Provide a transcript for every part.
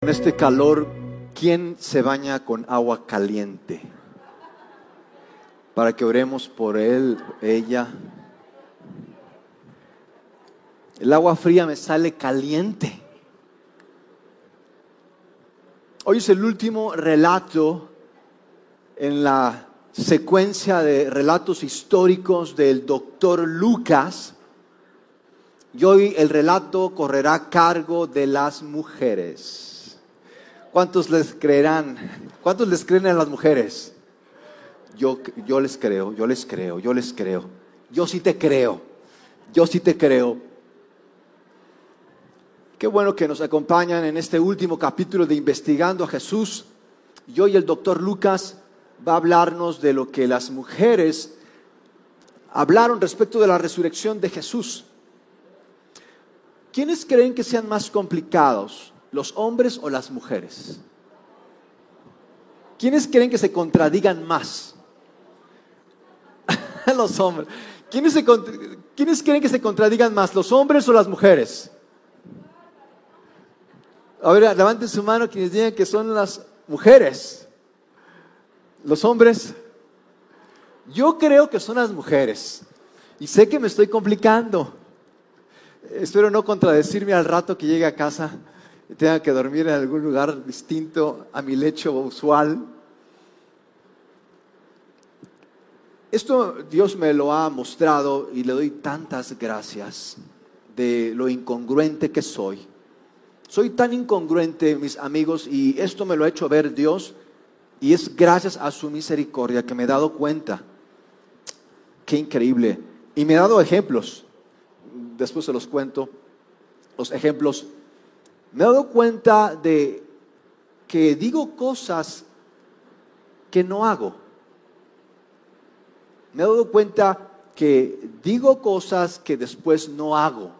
En este calor, ¿quién se baña con agua caliente? Para que oremos por él, ella. El agua fría me sale caliente. Hoy es el último relato en la secuencia de relatos históricos del doctor Lucas. Y hoy el relato correrá a cargo de las mujeres. ¿Cuántos les creerán? ¿Cuántos les creen a las mujeres? Yo, yo les creo, yo les creo, yo les creo. Yo sí te creo, yo sí te creo. Qué bueno que nos acompañan en este último capítulo de Investigando a Jesús. Y hoy el doctor Lucas va a hablarnos de lo que las mujeres hablaron respecto de la resurrección de Jesús. ¿Quiénes creen que sean más complicados, los hombres o las mujeres? ¿Quiénes creen que se contradigan más? los hombres. ¿Quiénes, ¿Quiénes creen que se contradigan más, los hombres o las mujeres? A ver, levanten su mano quienes digan que son las mujeres. Los hombres. Yo creo que son las mujeres. Y sé que me estoy complicando. Espero no contradecirme al rato que llegue a casa tenga que dormir en algún lugar distinto a mi lecho usual. Esto Dios me lo ha mostrado y le doy tantas gracias de lo incongruente que soy. Soy tan incongruente, mis amigos, y esto me lo ha hecho ver Dios, y es gracias a su misericordia que me he dado cuenta. Qué increíble. Y me he dado ejemplos después se los cuento, los ejemplos, me he dado cuenta de que digo cosas que no hago. Me he dado cuenta que digo cosas que después no hago.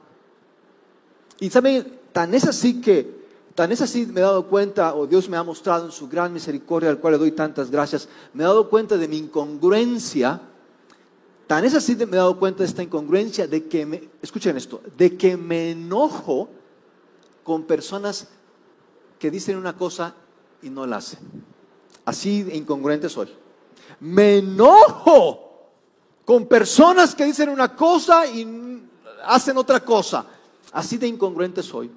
Y saben, tan es así que, tan es así me he dado cuenta, o Dios me ha mostrado en su gran misericordia, al cual le doy tantas gracias, me he dado cuenta de mi incongruencia Tan es así me he dado cuenta de esta incongruencia de que me, escuchen esto, de que me enojo con personas que dicen una cosa y no la hacen. Así de incongruente soy. Me enojo con personas que dicen una cosa y hacen otra cosa. Así de incongruente soy.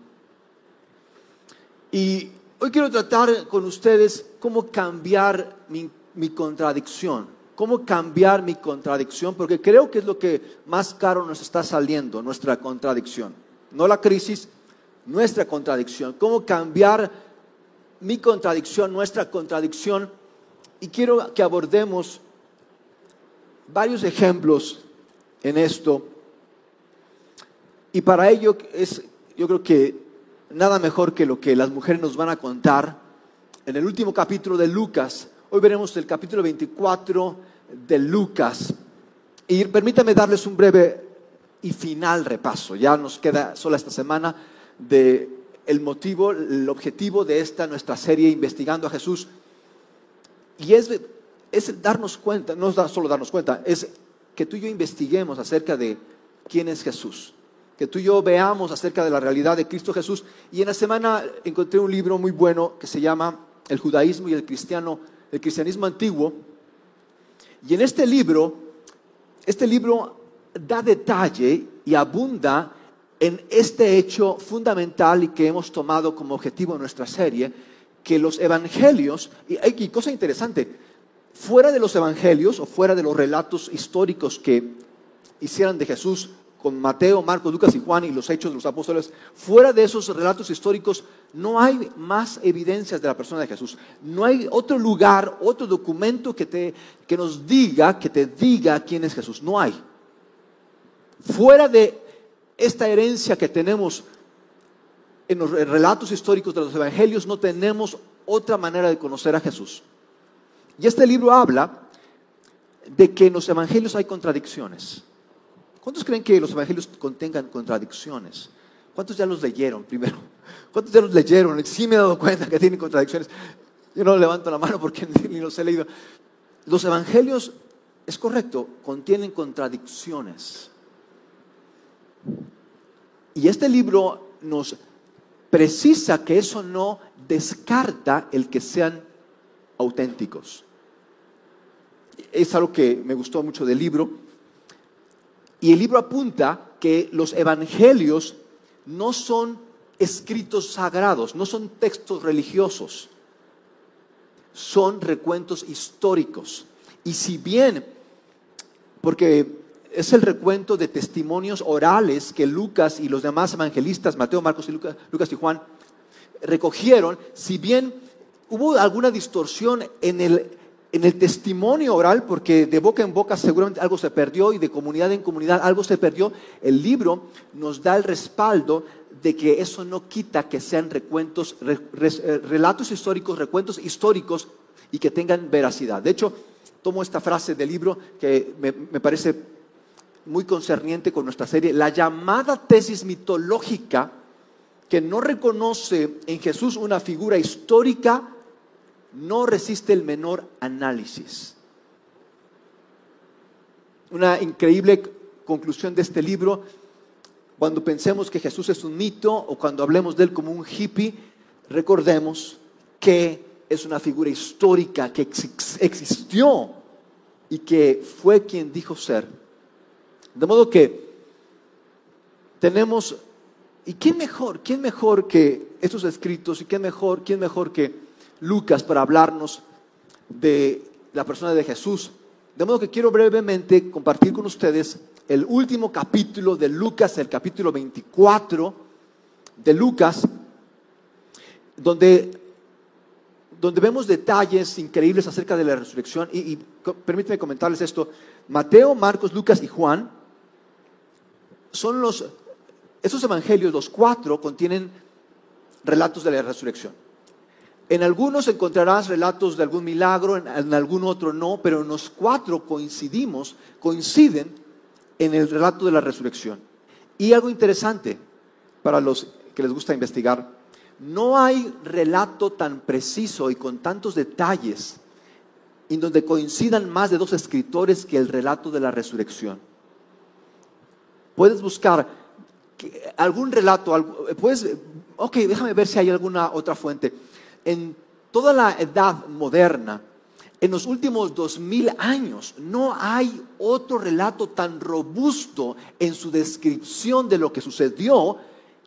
Y hoy quiero tratar con ustedes cómo cambiar mi, contradicción cómo cambiar mi contradicción, porque creo que es lo que más caro nos está saliendo, nuestra contradicción. No la crisis, nuestra contradicción. Cómo cambiar mi contradicción, nuestra contradicción. Y quiero que abordemos varios ejemplos en esto. Y para ello es, yo creo que nada mejor que lo que las mujeres nos van a contar en el último capítulo de Lucas. Hoy veremos el capítulo 24 de Lucas. Y permítame darles un breve y final repaso. Ya nos queda sola esta semana de el motivo, el objetivo de esta nuestra serie investigando a Jesús. Y es, es darnos cuenta, no es solo darnos cuenta, es que tú y yo investiguemos acerca de quién es Jesús. Que tú y yo veamos acerca de la realidad de Cristo Jesús. Y en la semana encontré un libro muy bueno que se llama El judaísmo y el cristiano, el cristianismo antiguo y en este libro, este libro da detalle y abunda en este hecho fundamental y que hemos tomado como objetivo en nuestra serie, que los evangelios, y hay cosa interesante, fuera de los evangelios o fuera de los relatos históricos que hicieran de Jesús con Mateo, Marcos, Lucas y Juan y los hechos de los apóstoles, fuera de esos relatos históricos no hay más evidencias de la persona de Jesús. No hay otro lugar, otro documento que, te, que nos diga, que te diga quién es Jesús. No hay. Fuera de esta herencia que tenemos en los relatos históricos de los evangelios, no tenemos otra manera de conocer a Jesús. Y este libro habla de que en los evangelios hay contradicciones. ¿Cuántos creen que los evangelios contengan contradicciones? ¿Cuántos ya los leyeron primero? ¿Cuántos ya los leyeron? Sí me he dado cuenta que tienen contradicciones. Yo no levanto la mano porque ni los he leído. Los evangelios, es correcto, contienen contradicciones. Y este libro nos precisa que eso no descarta el que sean auténticos. Es algo que me gustó mucho del libro. Y el libro apunta que los evangelios no son escritos sagrados, no son textos religiosos, son recuentos históricos. Y si bien, porque es el recuento de testimonios orales que Lucas y los demás evangelistas, Mateo, Marcos y Lucas, y Juan, recogieron, si bien hubo alguna distorsión en el, en el testimonio oral, porque de boca en boca seguramente algo se perdió y de comunidad en comunidad algo se perdió, el libro nos da el respaldo de que eso no quita que sean recuentos, eh, relatos históricos, recuentos históricos y que tengan veracidad. De hecho, tomo esta frase del libro que me, me parece muy concerniente con nuestra serie, la llamada tesis mitológica que no reconoce en Jesús una figura histórica, no resiste el menor análisis. Una increíble conclusión de este libro, cuando pensemos que Jesús es un mito o cuando hablemos de él como un hippie, recordemos que es una figura histórica que existió y que fue quien dijo ser de modo que tenemos, ¿y quién mejor? ¿Quién mejor que estos escritos? ¿Y quién mejor, quién mejor que Lucas para hablarnos de la persona de Jesús? De modo que quiero brevemente compartir con ustedes el último capítulo de Lucas, el capítulo 24 de Lucas, donde, donde vemos detalles increíbles acerca de la resurrección. Y, y comentarles esto. Mateo, Marcos, Lucas y Juan son los, esos evangelios, los cuatro, contienen relatos de la resurrección. En algunos encontrarás relatos de algún milagro, en, algún otro no, pero en los cuatro coincidimos, coinciden en el relato de la resurrección. Y algo interesante para los que les gusta investigar, no hay relato tan preciso y con tantos detalles en donde coincidan más de dos escritores que el relato de la resurrección. Puedes buscar algún relato, puedes, ok, déjame ver si hay alguna otra fuente. En toda la edad moderna, en los últimos dos mil años, no hay otro relato tan robusto en su descripción de lo que sucedió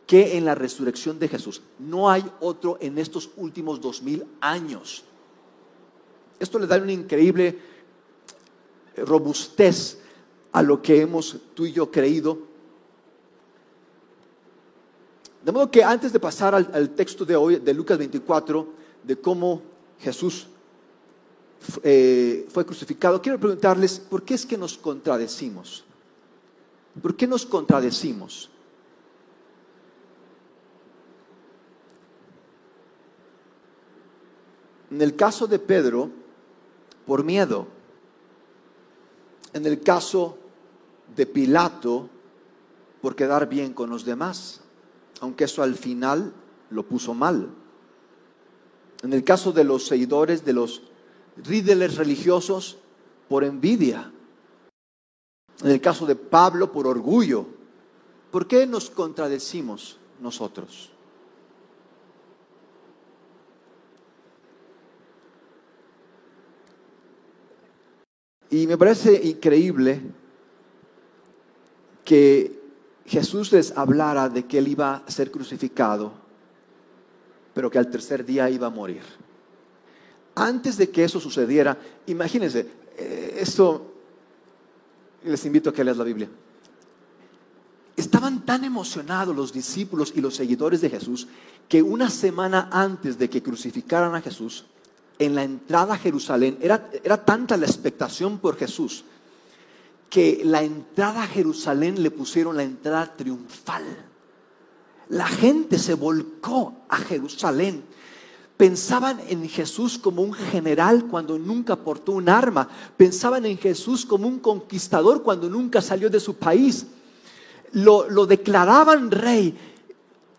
que en la resurrección de Jesús. No hay otro en estos últimos dos mil años. Esto le da una increíble robustez a lo que hemos tú y yo creído. De modo que antes de pasar al, texto de hoy, de Lucas 24, de cómo Jesús eh, fue crucificado, quiero preguntarles, ¿por qué es que nos contradecimos? ¿Por qué nos contradecimos? En el caso de Pedro, por miedo. En el caso de Pilato por quedar bien con los demás, aunque eso al final lo puso mal. En el caso de los seguidores de los líderes religiosos, por envidia. En el caso de Pablo, por orgullo. ¿Por qué nos contradecimos nosotros? Y me parece increíble que Jesús les hablara de que él iba a ser crucificado, pero que al tercer día iba a morir. Antes de que eso sucediera, imagínense, eh, esto les invito a que leas la Biblia. Estaban tan emocionados los discípulos y los seguidores de Jesús que una semana antes de que crucificaran a Jesús, en la entrada a Jerusalén, era, era tanta la expectación por Jesús que la entrada a Jerusalén le pusieron la entrada triunfal. La gente se volcó a Jerusalén. Pensaban en Jesús como un general cuando nunca portó un arma. Pensaban en Jesús como un conquistador cuando nunca salió de su país. Lo, lo declaraban rey.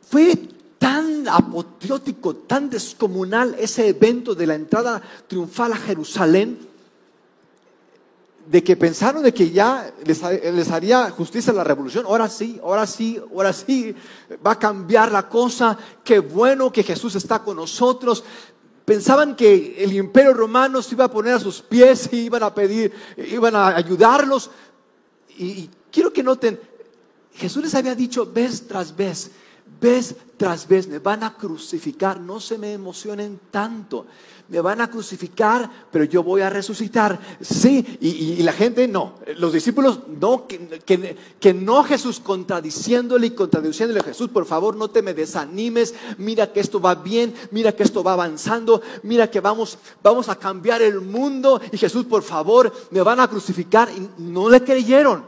Fue tan apoteótico, tan descomunal ese evento de la entrada triunfal a Jerusalén de que pensaron de que ya les, les, haría justicia la revolución. Ahora sí, ahora sí, ahora sí, va a cambiar la cosa. Qué bueno que Jesús está con nosotros. Pensaban que el imperio romano se iba a poner a sus pies y iban a pedir, iban a ayudarlos. Y, quiero que noten, Jesús les había dicho vez tras vez, vez tras vez, me van a crucificar, no se me emocionen tanto. Me van a crucificar, pero yo voy a resucitar. Sí, y, la gente no, los discípulos no, que, no Jesús contradiciéndole y contradiciéndole Jesús, por favor no te me desanimes, mira que esto va bien, mira que esto va avanzando, mira que vamos, vamos a cambiar el mundo. Y Jesús, por favor, me van a crucificar y no le creyeron.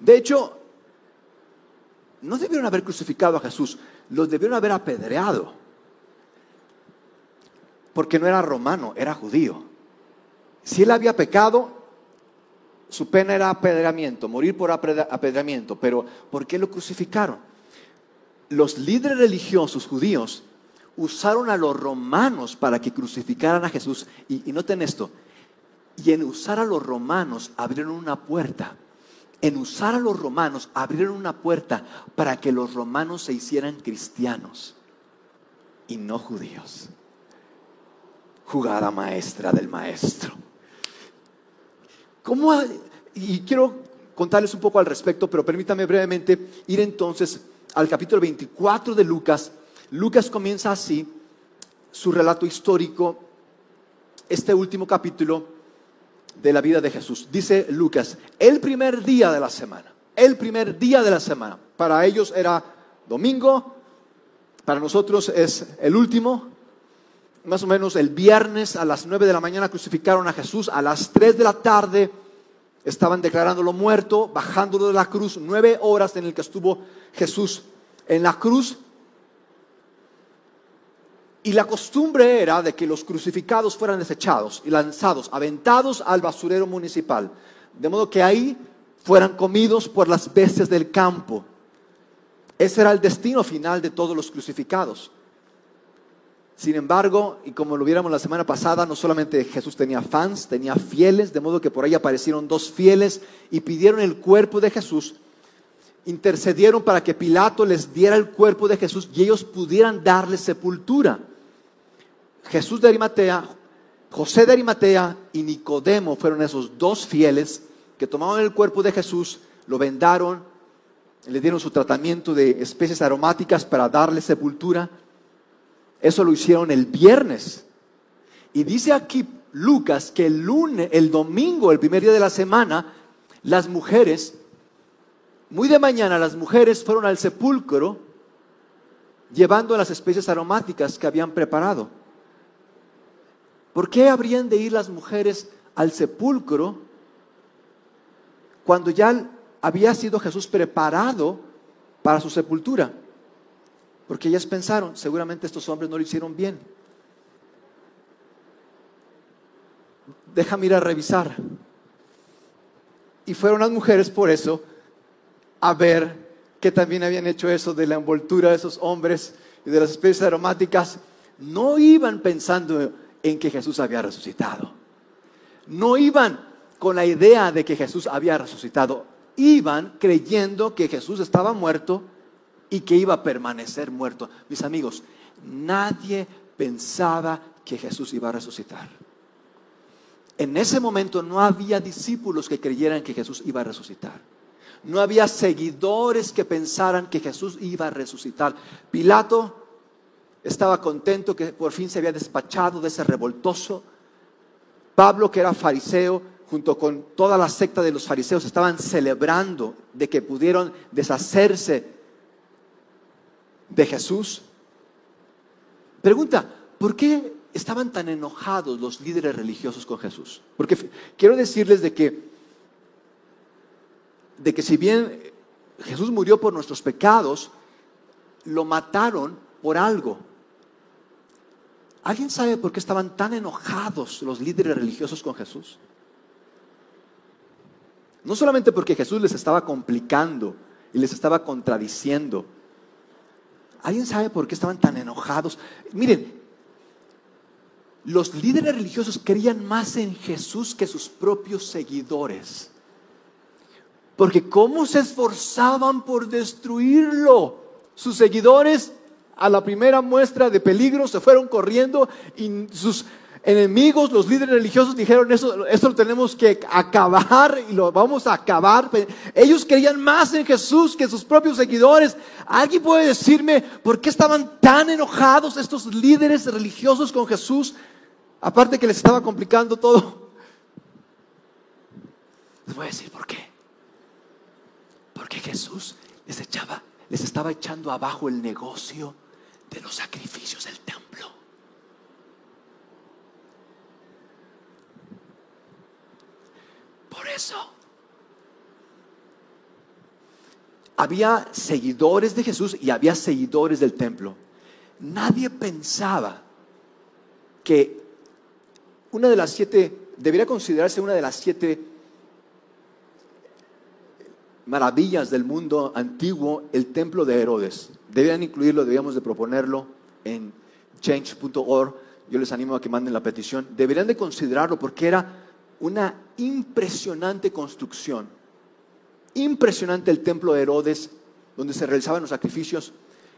De hecho, no debieron haber crucificado a Jesús, los debieron haber apedreado porque no era romano, era judío. Si él había pecado, su pena era apedreamiento, morir por apedreamiento, pero ¿por qué lo crucificaron? Los líderes religiosos judíos usaron a los romanos para que crucificaran a Jesús. Y, y noten esto, y en usar a los romanos abrieron una puerta. En usar a los romanos abrieron una puerta para que los romanos se hicieran cristianos y no judíos jugada maestra del maestro. ¿Cómo? Y quiero contarles un poco al respecto, pero permítame brevemente ir entonces al capítulo 24 de Lucas. Lucas comienza así su relato histórico, este último capítulo de la vida de Jesús. Dice Lucas, el primer día de la semana, el primer día de la semana. Para ellos era domingo, para nosotros es el último, más o menos el viernes a las 9 de la mañana crucificaron a Jesús, a las 3 de la tarde estaban declarándolo muerto, bajándolo de la cruz, nueve horas en el que estuvo Jesús en la cruz. Y la costumbre era de que los crucificados fueran desechados y lanzados, aventados al basurero municipal, de modo que ahí fueran comidos por las bestias del campo. Ese era el destino final de todos los crucificados. Sin embargo, y como lo viéramos la semana pasada, no solamente Jesús tenía fans, tenía fieles, de modo que por ahí aparecieron dos fieles y pidieron el cuerpo de Jesús, intercedieron para que Pilato les diera el cuerpo de Jesús y ellos pudieran darle sepultura. Jesús de Arimatea, José de Arimatea y Nicodemo fueron esos dos fieles que tomaron el cuerpo de Jesús, lo vendaron, le dieron su tratamiento de especies aromáticas para darle sepultura eso lo hicieron el viernes. Y dice aquí Lucas que el lunes, el domingo, el primer día de la semana, las mujeres, muy de mañana, las mujeres fueron al sepulcro llevando las especies aromáticas que habían preparado. ¿Por qué habrían de ir las mujeres al sepulcro cuando ya había sido Jesús preparado para su sepultura? Porque ellas pensaron, seguramente estos hombres no lo hicieron bien. Déjame ir a revisar. Y fueron las mujeres por eso a ver que también habían hecho eso de la envoltura de esos hombres y de las especies aromáticas. No iban pensando en que Jesús había resucitado. No iban con la idea de que Jesús había resucitado. Iban creyendo que Jesús estaba muerto y que iba a permanecer muerto. Mis amigos, nadie pensaba que Jesús iba a resucitar. En ese momento no había discípulos que creyeran que Jesús iba a resucitar. No había seguidores que pensaran que Jesús iba a resucitar. Pilato estaba contento que por fin se había despachado de ese revoltoso. Pablo, que era fariseo, junto con toda la secta de los fariseos, estaban celebrando de que pudieron deshacerse de Jesús. Pregunta, ¿por qué estaban tan enojados los líderes religiosos con Jesús? Porque quiero decirles de que, de que si bien Jesús murió por nuestros pecados, lo mataron por algo. ¿Alguien sabe por qué estaban tan enojados los líderes religiosos con Jesús? No solamente porque Jesús les estaba complicando y les estaba contradiciendo, ¿Alguien sabe por qué estaban tan enojados? Miren, los líderes religiosos creían más en Jesús que sus propios seguidores. Porque cómo se esforzaban por destruirlo. Sus seguidores a la primera muestra de peligro se fueron corriendo y sus enemigos, los líderes religiosos dijeron, eso, esto lo tenemos que acabar y lo vamos a acabar. Ellos creían más en Jesús que sus propios seguidores. ¿Alguien puede decirme por qué estaban tan enojados estos líderes religiosos con Jesús? Aparte que les estaba complicando todo. Les voy a decir por qué. Porque Jesús les echaba, les estaba echando abajo el negocio de los sacrificios del templo. Por eso había seguidores de Jesús y había seguidores del templo. Nadie pensaba que una de las siete, debería considerarse una de las siete maravillas del mundo antiguo, el templo de Herodes. Deberían incluirlo, debíamos de proponerlo en change.org. Yo les animo a que manden la petición. Deberían de considerarlo porque era una impresionante construcción. Impresionante el templo de Herodes, donde se realizaban los sacrificios.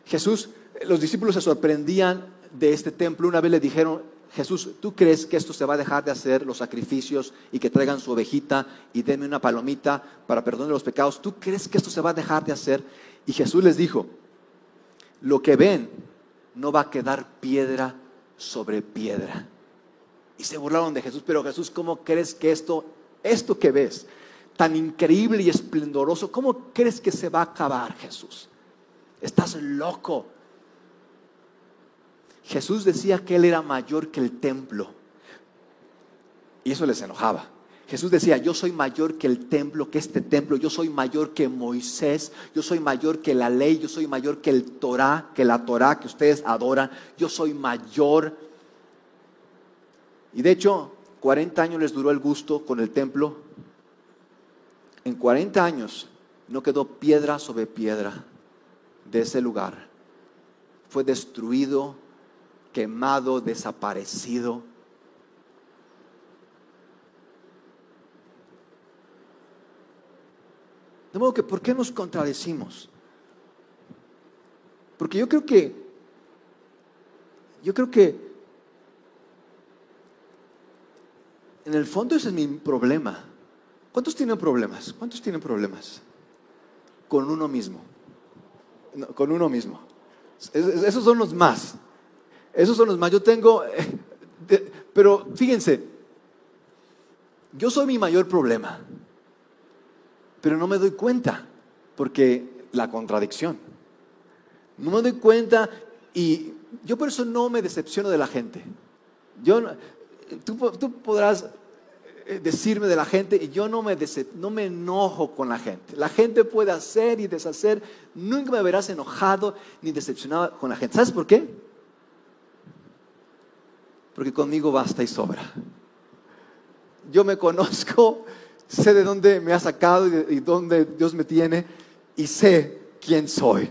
Jesús, los discípulos se sorprendían de este templo. Una vez le dijeron, Jesús, ¿tú crees que esto se va a dejar de hacer los sacrificios y que traigan su ovejita y denme una palomita para perdonar los pecados? ¿Tú crees que esto se va a dejar de hacer? Y Jesús les dijo, lo que ven no va a quedar piedra sobre piedra. Y se burlaron de Jesús, pero Jesús, ¿cómo crees que esto, esto que ves, tan increíble y esplendoroso, cómo crees que se va a acabar, Jesús? Estás loco. Jesús decía que Él era mayor que el templo. Y eso les enojaba. Jesús decía, yo soy mayor que el templo, que este templo, yo soy mayor que Moisés, yo soy mayor que la ley, yo soy mayor que el Torah, que la Torah que ustedes adoran, yo soy mayor. Y de hecho, 40 años les duró el gusto con el templo. En 40 años no quedó piedra sobre piedra de ese lugar. Fue destruido, quemado, desaparecido. De modo que, ¿por qué nos contradecimos? Porque yo creo que, yo creo que en el fondo ese es mi problema. ¿Cuántos tienen problemas? ¿Cuántos tienen problemas? Con uno mismo. con uno mismo. esos son los más. Esos son los más. Yo tengo, pero fíjense, yo soy mi mayor problema, pero no me doy cuenta, porque la contradicción. No me doy cuenta y yo por eso no me decepciono de la gente. Yo, tú, tú podrás eh, decirme de la gente y yo no me, no me enojo con la gente. La gente puede hacer y deshacer, nunca me verás enojado ni decepcionado con la gente. ¿Sabes por qué? Porque conmigo basta y sobra. Yo me conozco, sé de dónde me ha sacado y, dónde Dios me tiene y sé quién soy.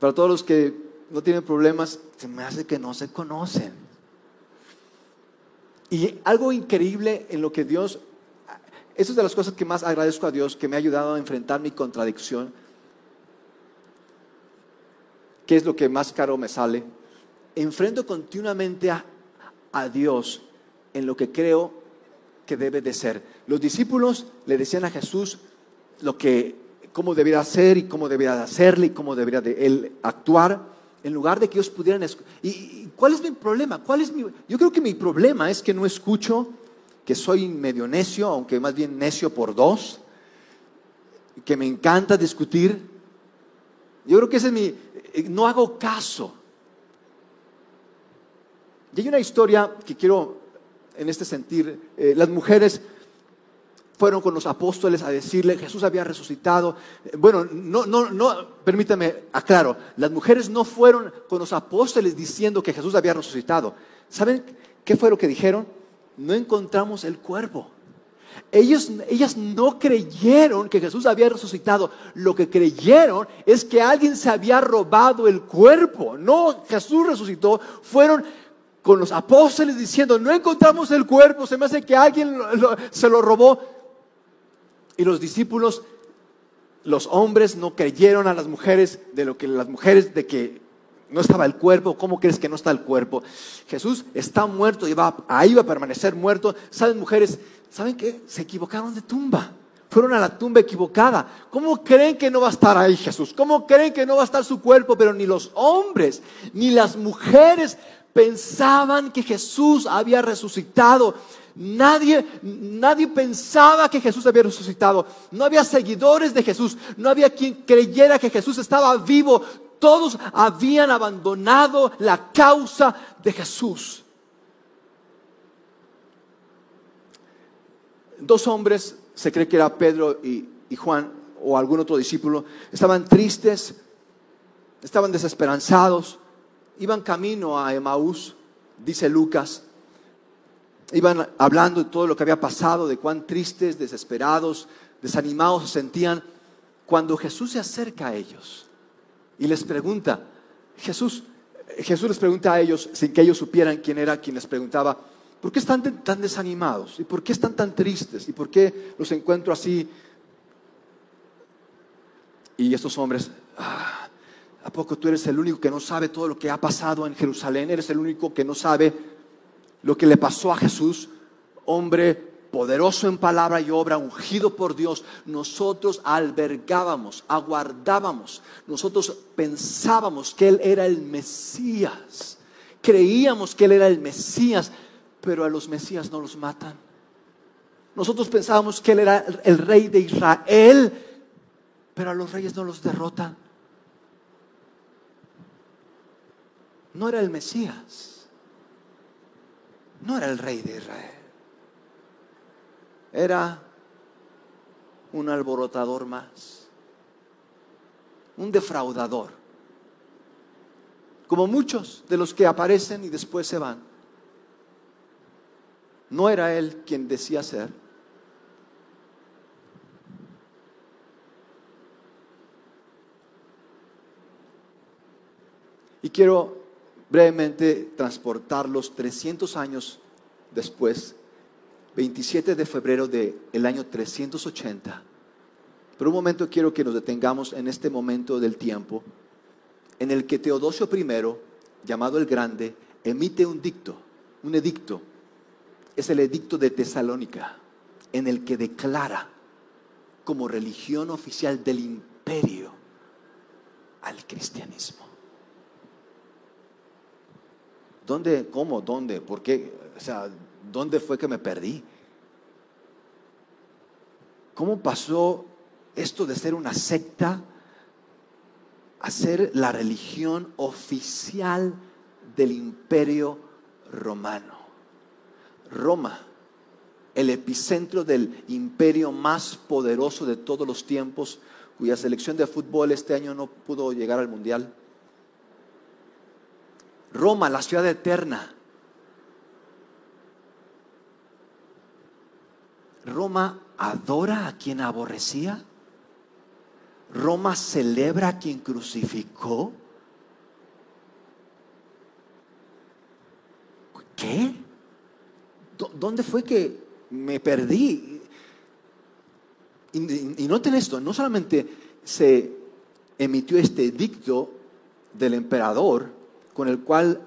Para todos los que no tienen problemas, se me hace que no se conocen. Y algo increíble en lo que Dios, eso es de las cosas que más agradezco a Dios, que me ha ayudado a enfrentar mi contradicción. ¿Qué es lo que más caro me sale? Enfrento continuamente a, a Dios en lo que creo que debe de ser. Los discípulos le decían a Jesús lo que, cómo debería hacer y cómo debería hacerle y cómo debería de él actuar en lugar de que ellos pudieran... ¿Y cuál es mi problema? ¿Cuál es mi... Yo creo que mi problema es que no escucho, que soy medio necio, aunque más bien necio por dos, que me encanta discutir. Yo creo que ese es mi... Eh, no hago caso. Y hay una historia que quiero en este sentir. Eh, las mujeres fueron con los apóstoles a decirle, Jesús había resucitado. Bueno, no, no, no, permítame, aclaro, las mujeres no fueron con los apóstoles diciendo que Jesús había resucitado. ¿Saben qué fue lo que dijeron? No encontramos el cuerpo. Ellos, ellas no creyeron que Jesús había resucitado. Lo que creyeron es que alguien se había robado el cuerpo. No, Jesús resucitó. Fueron con los apóstoles diciendo, no encontramos el cuerpo, se me hace que alguien se lo robó. Y los discípulos, los hombres no creyeron a las mujeres de lo que las mujeres de que no estaba el cuerpo. ¿Cómo crees que no está el cuerpo? Jesús está muerto y va, ahí va a permanecer muerto. ¿Saben mujeres? ¿Saben qué? Se equivocaron de tumba. Fueron a la tumba equivocada. ¿Cómo creen que no va a estar ahí Jesús? ¿Cómo creen que no va a estar su cuerpo? Pero ni los hombres ni las mujeres pensaban que Jesús había resucitado. Nadie, nadie pensaba que Jesús había resucitado. No había seguidores de Jesús. No había quien creyera que Jesús estaba vivo. Todos habían abandonado la causa de Jesús. Dos hombres, se cree que era Pedro y, y Juan o algún otro discípulo, estaban tristes, estaban desesperanzados iban camino a Emaús, dice Lucas. Iban hablando de todo lo que había pasado, de cuán tristes, desesperados, desanimados se sentían. Cuando Jesús se acerca a ellos y les pregunta, Jesús, Jesús les pregunta a ellos, sin que ellos supieran quién era quien les preguntaba, ¿por qué están tan desanimados? ¿Y por qué están tan tristes? ¿Y por qué los encuentro así? Y estos hombres, ah, ¿A poco tú eres el único que no sabe todo lo que ha pasado en Jerusalén? ¿Eres el único que no sabe lo que le pasó a Jesús? Hombre poderoso en palabra y obra, ungido por Dios, nosotros albergábamos, aguardábamos, nosotros pensábamos que Él era el Mesías, creíamos que Él era el Mesías, pero a los Mesías no los matan. Nosotros pensábamos que Él era el rey de Israel, pero a los reyes no los derrotan. No era el Mesías, no era el rey de Israel, era un alborotador más, un defraudador, como muchos de los que aparecen y después se van. No era él quien decía ser. Y quiero brevemente transportarlos 300 años después, 27 de febrero del año 380. Por un momento quiero que nos detengamos en este momento del tiempo en el que Teodosio I, llamado el Grande, emite un dicto, un edicto. Es el edicto de Tesalónica, en el que declara como religión oficial del imperio al cristianismo. ¿Dónde? ¿Cómo? ¿Dónde? ¿Por qué? O sea, ¿dónde fue que me perdí? ¿Cómo pasó esto de ser una secta a ser la religión oficial del imperio romano? Roma, el epicentro del imperio más poderoso de todos los tiempos, cuya selección de fútbol este año no pudo llegar al mundial. Roma, la ciudad eterna. Roma adora a quien aborrecía. Roma celebra a quien crucificó. ¿Qué? ¿Dónde fue que me perdí? Y, noten esto, no solamente se emitió este dicto del emperador, con el cual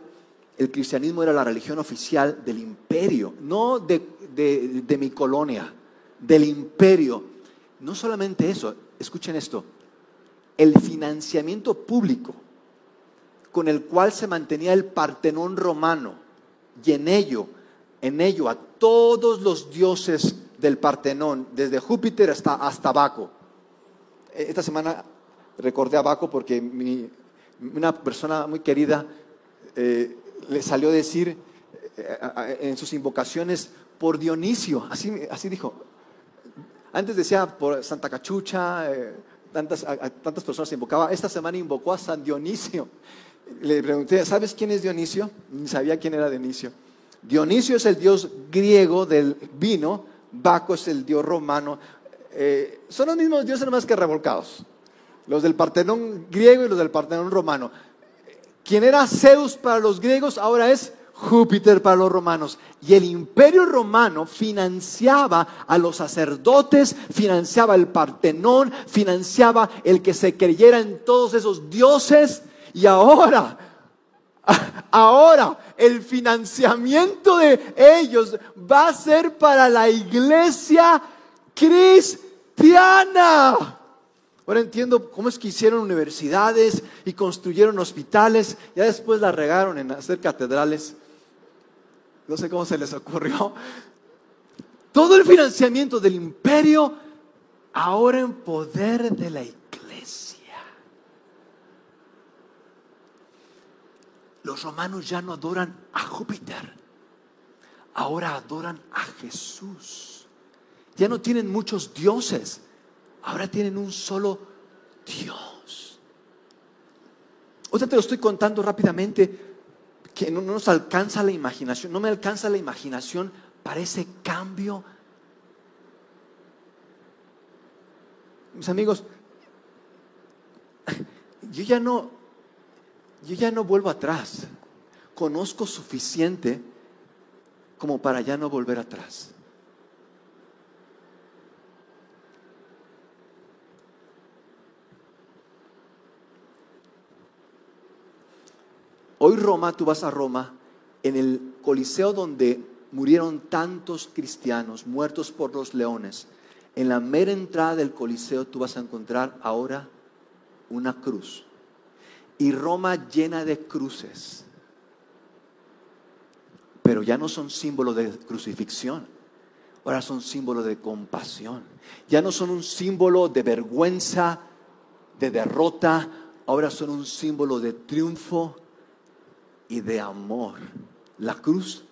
el cristianismo era la religión oficial del imperio, no de, mi colonia, del imperio. No solamente eso, escuchen esto, el financiamiento público con el cual se mantenía el Partenón romano y en ello, en ello a todos los dioses del Partenón, desde Júpiter hasta, hasta Baco. Esta semana recordé a Baco porque una persona muy querida eh, le salió decir eh, en sus invocaciones por Dionisio, así, así dijo. Antes decía por Santa Cachucha, eh, tantas, tantas personas invocaba. Esta semana invocó a San Dionisio. Le pregunté, ¿sabes quién es Dionisio? Ni sabía quién era Dionisio. Dionisio es el dios griego del vino, Baco es el dios romano. son los mismos dioses más que revolcados. Los del Partenón griego y los del Partenón romano. Quien era Zeus para los griegos ahora es Júpiter para los romanos. Y el imperio romano financiaba a los sacerdotes, financiaba el Partenón, financiaba el que se creyera en todos esos dioses. Y ahora, ahora el financiamiento de ellos va a ser para la iglesia cristiana. Ahora entiendo cómo es que hicieron universidades y construyeron hospitales, ya después la regaron en hacer catedrales. No sé cómo se les ocurrió. Todo el financiamiento del imperio ahora en poder de la iglesia. Los romanos ya no adoran a Júpiter, ahora adoran a Jesús. Ya no tienen muchos dioses ahora tienen un solo Dios. O sea, te lo estoy contando rápidamente, que no, nos alcanza la imaginación, no me alcanza la imaginación para ese cambio. Mis amigos, yo ya no, yo ya no vuelvo atrás. Conozco suficiente como para ya no volver atrás. Hoy Roma, tú vas a Roma, en el Coliseo donde murieron tantos cristianos muertos por los leones, en la mera entrada del Coliseo tú vas a encontrar ahora una cruz. Y Roma llena de cruces. Pero ya no son símbolos de crucifixión. Ahora son símbolos de compasión. Ya no son un símbolo de vergüenza, de derrota. Ahora son un símbolo de triunfo y de amor. La cruz,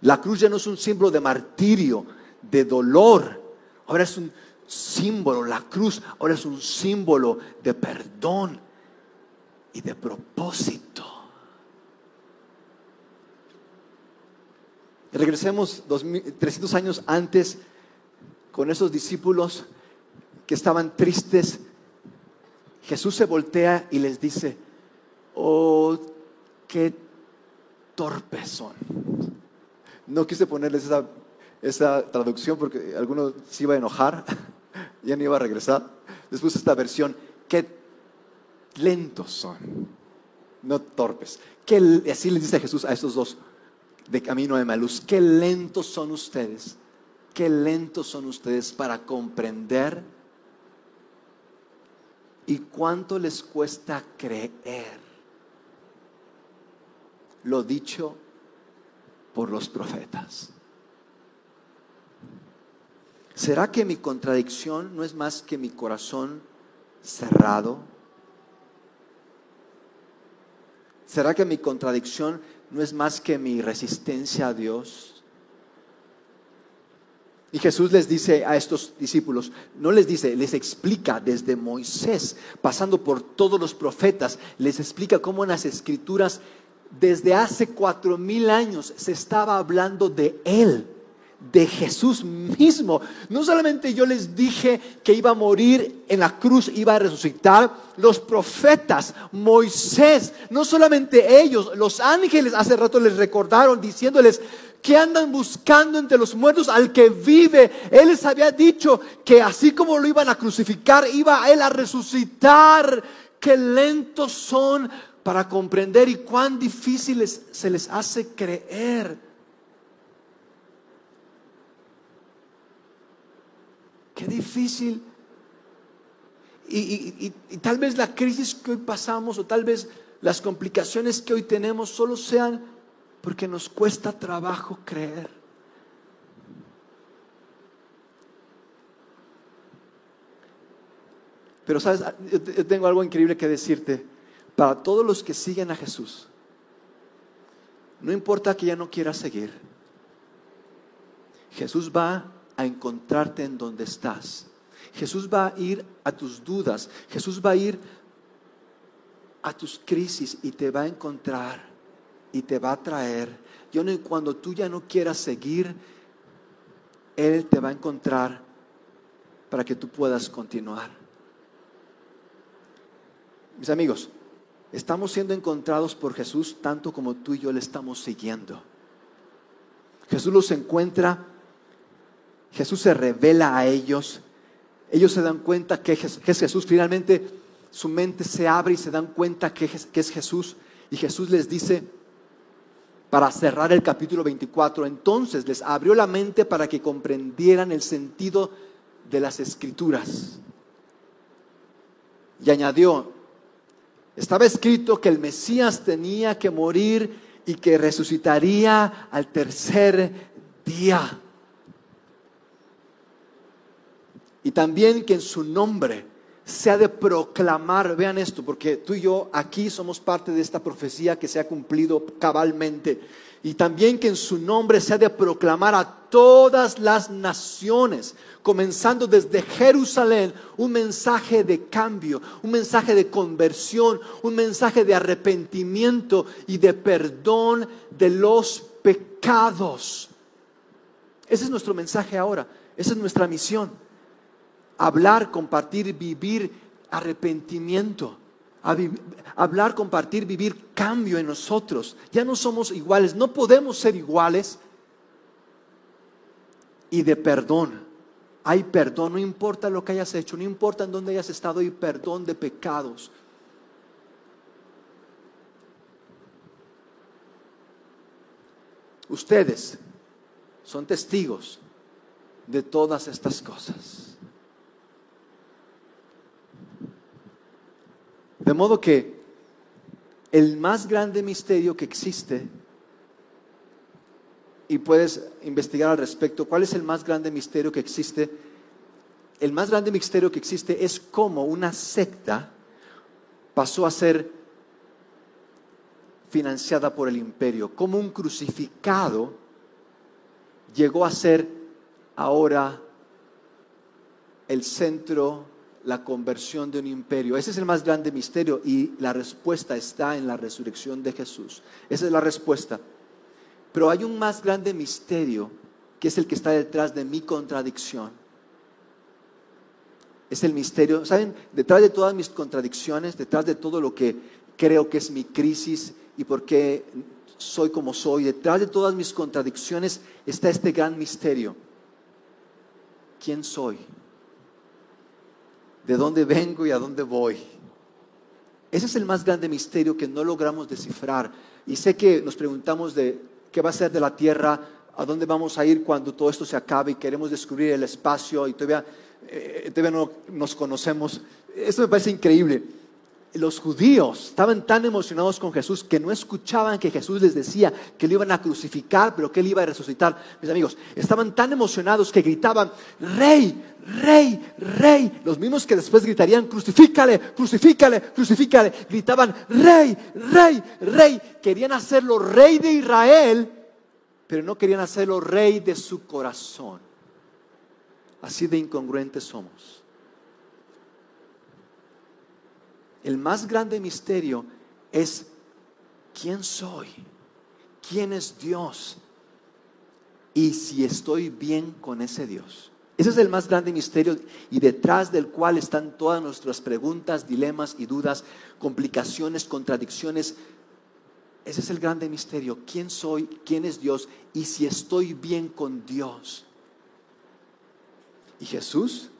la cruz ya no es un símbolo de martirio, de dolor. Ahora es un símbolo, la cruz ahora es un símbolo de perdón y de propósito. Regresemos 300 años antes con esos discípulos que estaban tristes. Jesús se voltea y les dice, oh, qué torpes son. No quise ponerles esa, esa traducción porque alguno se iba a enojar, ya no iba a regresar. Después esta versión, qué lentos son, no torpes. Qué, así les dice Jesús a estos dos de camino de Maluz, qué lentos son ustedes, qué lentos son ustedes para comprender y cuánto les cuesta creer lo dicho por los profetas. ¿Será que mi contradicción no es más que mi corazón cerrado? ¿Será que mi contradicción no es más que mi resistencia a Dios? Y Jesús les dice a estos discípulos, no les dice, les explica desde Moisés, pasando por todos los profetas, les explica cómo en las escrituras desde hace cuatro mil años se estaba hablando de Él, de Jesús mismo. No solamente yo les dije que iba a morir en la cruz, iba a resucitar, los profetas, Moisés, no solamente ellos, los ángeles hace rato les recordaron diciéndoles, que andan buscando entre los muertos al que vive. Él les había dicho que así como lo iban a crucificar, iba él a resucitar. Qué lentos son para comprender y cuán difícil se les hace creer. Qué difícil. Y, tal vez la crisis que hoy pasamos o tal vez las complicaciones que hoy tenemos solo sean porque nos cuesta trabajo creer. Pero sabes, yo tengo algo increíble que decirte para todos los que siguen a Jesús. No importa que ya no quieras seguir. Jesús va a encontrarte en donde estás. Jesús va a ir a tus dudas. Jesús va a ir a tus crisis y te va a encontrar y te va a traer. Y cuando tú ya no quieras seguir, Él te va a encontrar para que tú puedas continuar. Mis amigos, estamos siendo encontrados por Jesús tanto como tú y yo le estamos siguiendo. Jesús los encuentra, Jesús se revela a ellos, ellos se dan cuenta que es Jesús, finalmente su mente se abre y se dan cuenta que es Jesús y Jesús les dice, para cerrar el capítulo 24, entonces les abrió la mente para que comprendieran el sentido de las escrituras. Y añadió, estaba escrito que el Mesías tenía que morir y que resucitaría al tercer día. Y también que en su nombre se ha de proclamar, vean esto, porque tú y yo aquí somos parte de esta profecía que se ha cumplido cabalmente. Y también que en su nombre se ha de proclamar a todas las naciones, comenzando desde Jerusalén, un mensaje de cambio, un mensaje de conversión, un mensaje de arrepentimiento y de perdón de los pecados. Ese es nuestro mensaje ahora, esa es nuestra misión hablar, compartir, vivir arrepentimiento. Hablar, compartir, vivir cambio en nosotros. Ya no somos iguales, no podemos ser iguales. Y de perdón. Hay perdón, no importa lo que hayas hecho, no importa en dónde hayas estado, hay perdón de pecados. Ustedes son testigos de todas estas cosas. De modo que el más grande misterio que existe, y puedes investigar al respecto, ¿cuál es el más grande misterio que existe? El más grande misterio que existe es cómo una secta pasó a ser financiada por el imperio, cómo un crucificado llegó a ser ahora el centro la conversión de un imperio. Ese es el más grande misterio y la respuesta está en la resurrección de Jesús. Esa es la respuesta. Pero hay un más grande misterio que es el que está detrás de mi contradicción. Es el misterio, ¿saben? Detrás de todas mis contradicciones, detrás de todo lo que creo que es mi crisis y por qué soy como soy, detrás de todas mis contradicciones está este gran misterio. ¿Quién soy? De dónde vengo y a dónde voy. Ese es el más grande misterio que no logramos descifrar. Y sé que nos preguntamos de qué va a ser de la Tierra, a dónde vamos a ir cuando todo esto se acabe y queremos descubrir el espacio y todavía, eh, todavía no nos conocemos. Eso me parece increíble los judíos estaban tan emocionados con Jesús que no escuchaban que Jesús les decía que lo iban a crucificar, pero que él iba a resucitar. Mis amigos, estaban tan emocionados que gritaban, rey, rey, rey. Los mismos que después gritarían, crucifícale, crucifícale, crucifícale. Gritaban, rey, rey, rey. Querían hacerlo rey de Israel, pero no querían hacerlo rey de su corazón. Así de incongruentes somos. El más grande misterio es quién soy, quién es Dios y si estoy bien con ese Dios. Ese es el más grande misterio y detrás del cual están todas nuestras preguntas, dilemas y dudas, complicaciones, contradicciones. Ese es el grande misterio. ¿Quién soy? ¿Quién es Dios? Y si estoy bien con Dios. Y Jesús,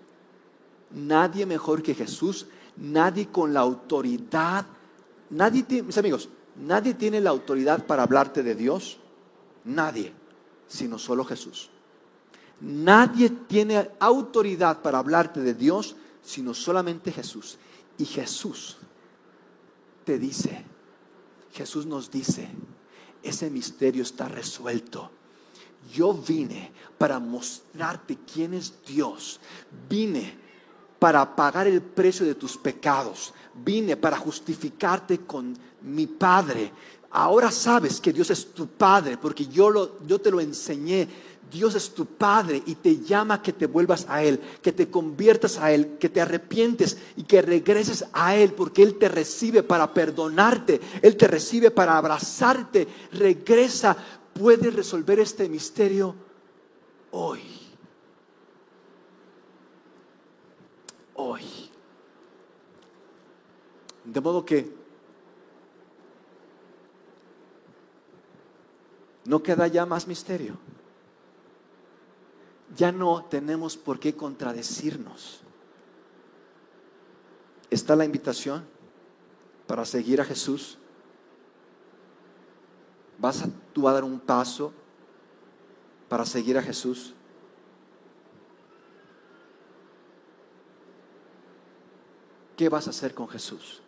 nadie mejor que Jesús nadie con la autoridad, nadie tiene, mis amigos, nadie tiene la autoridad para hablarte de Dios, nadie, sino solo Jesús. Nadie tiene autoridad para hablarte de Dios, sino solamente Jesús. Y Jesús te dice, Jesús nos dice, ese misterio está resuelto. Yo vine para mostrarte quién es Dios. Vine para pagar el precio de tus pecados. Vine para justificarte con mi Padre. Ahora sabes que Dios es tu Padre porque yo, lo, yo te lo enseñé. Dios es tu Padre y te llama que te vuelvas a Él, que te conviertas a Él, que te arrepientes y que regreses a Él porque Él te recibe para perdonarte, Él te recibe para abrazarte. Regresa, puedes resolver este misterio hoy. hoy. De modo que no queda ya más misterio. Ya no tenemos por qué contradecirnos. Está la invitación para seguir a Jesús. Vas a, tú a dar un paso para seguir a Jesús. ¿Qué vas a hacer con Jesús?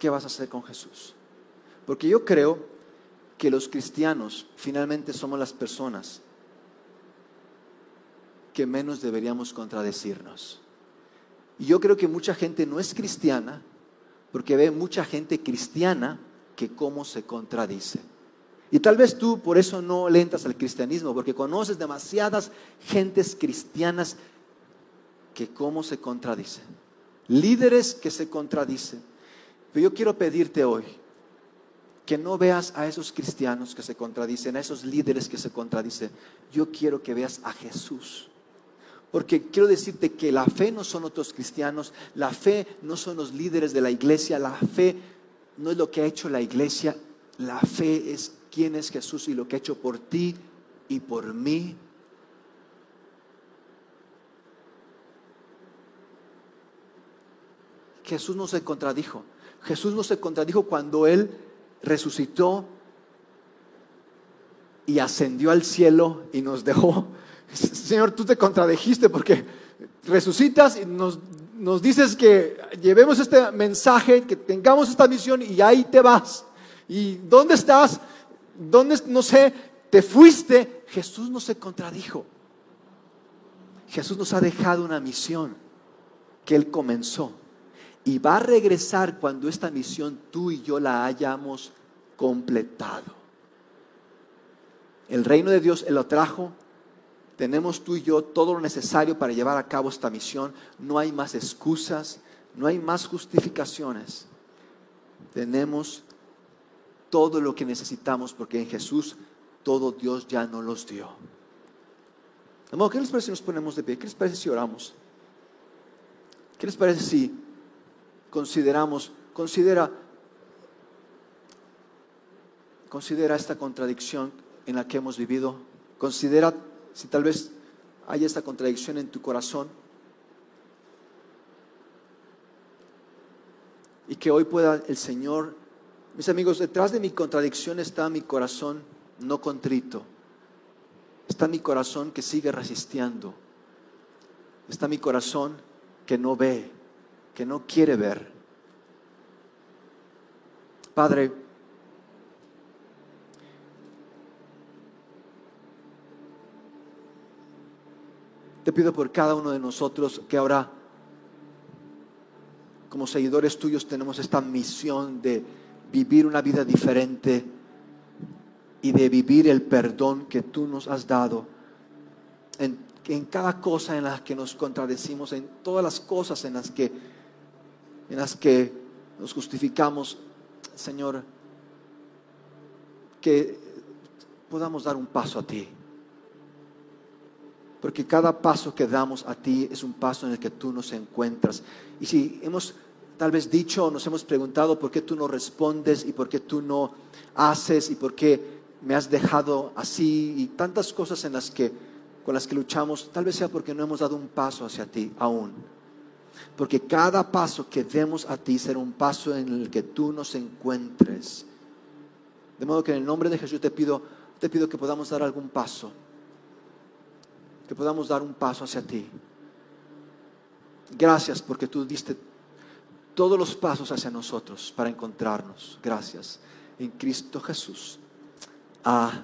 ¿Qué vas a hacer con Jesús? Porque yo creo que los cristianos finalmente somos las personas que menos deberíamos contradecirnos. Y yo creo que mucha gente no es cristiana porque ve mucha gente cristiana que cómo se contradice. Y tal vez tú por eso no lentas al cristianismo, porque conoces demasiadas gentes cristianas que cómo se contradicen. Líderes que se contradicen. Pero yo quiero pedirte hoy que no veas a esos cristianos que se contradicen, a esos líderes que se contradicen. Yo quiero que veas a Jesús. Porque quiero decirte que la fe no son otros cristianos, la fe no son los líderes de la iglesia, la fe no es lo que ha hecho la iglesia, la fe es quién es Jesús y lo que ha hecho por ti y por mí. Jesús no se contradijo. Jesús no se contradijo cuando Él resucitó y ascendió al cielo y nos dejó. Señor, tú te contradijiste porque resucitas y nos, nos dices que llevemos este mensaje, que tengamos esta misión y ahí te vas. ¿Y dónde estás? ¿Dónde? No sé, te fuiste. Jesús no se contradijo. Jesús nos ha dejado una misión que Él comenzó y va a regresar cuando esta misión tú y yo la hayamos completado. El reino de Dios Él lo trajo. Tenemos tú y yo todo lo necesario para llevar a cabo esta misión. No hay más excusas, no hay más justificaciones. Tenemos todo lo que necesitamos porque en Jesús todo Dios ya nos los dio. ¿qué les parece si nos ponemos de pie? ¿Qué les parece si oramos? ¿Qué les parece si consideramos, considera, considera esta contradicción en la que hemos vivido, considera si tal vez hay esta contradicción en tu corazón. Y que hoy pueda el Señor, mis amigos, detrás de mi contradicción está mi corazón no contrito, está mi corazón que sigue resistiendo, está mi corazón que no ve, que no quiere ver. Padre, te pido por cada uno de nosotros que ahora, como seguidores tuyos, tenemos esta misión de vivir una vida diferente y de vivir el perdón que tú nos has dado en, cada cosa en la que nos contradecimos, en todas las cosas en las que en las que nos justificamos, Señor, que podamos dar un paso a ti. Porque cada paso que damos a ti es un paso en el que tú nos encuentras. Y si hemos tal vez dicho nos hemos preguntado por qué tú no respondes y por qué tú no haces y por qué me has dejado así y tantas cosas en las que con las que luchamos, tal vez sea porque no hemos dado un paso hacia ti aún. Porque cada paso que demos a ti será un paso en el que tú nos encuentres. De modo que en el nombre de Jesús te pido, te pido que podamos dar algún paso. Que podamos dar un paso hacia ti. Gracias porque tú diste todos los pasos hacia nosotros para encontrarnos. Gracias. En Cristo Jesús. Amén.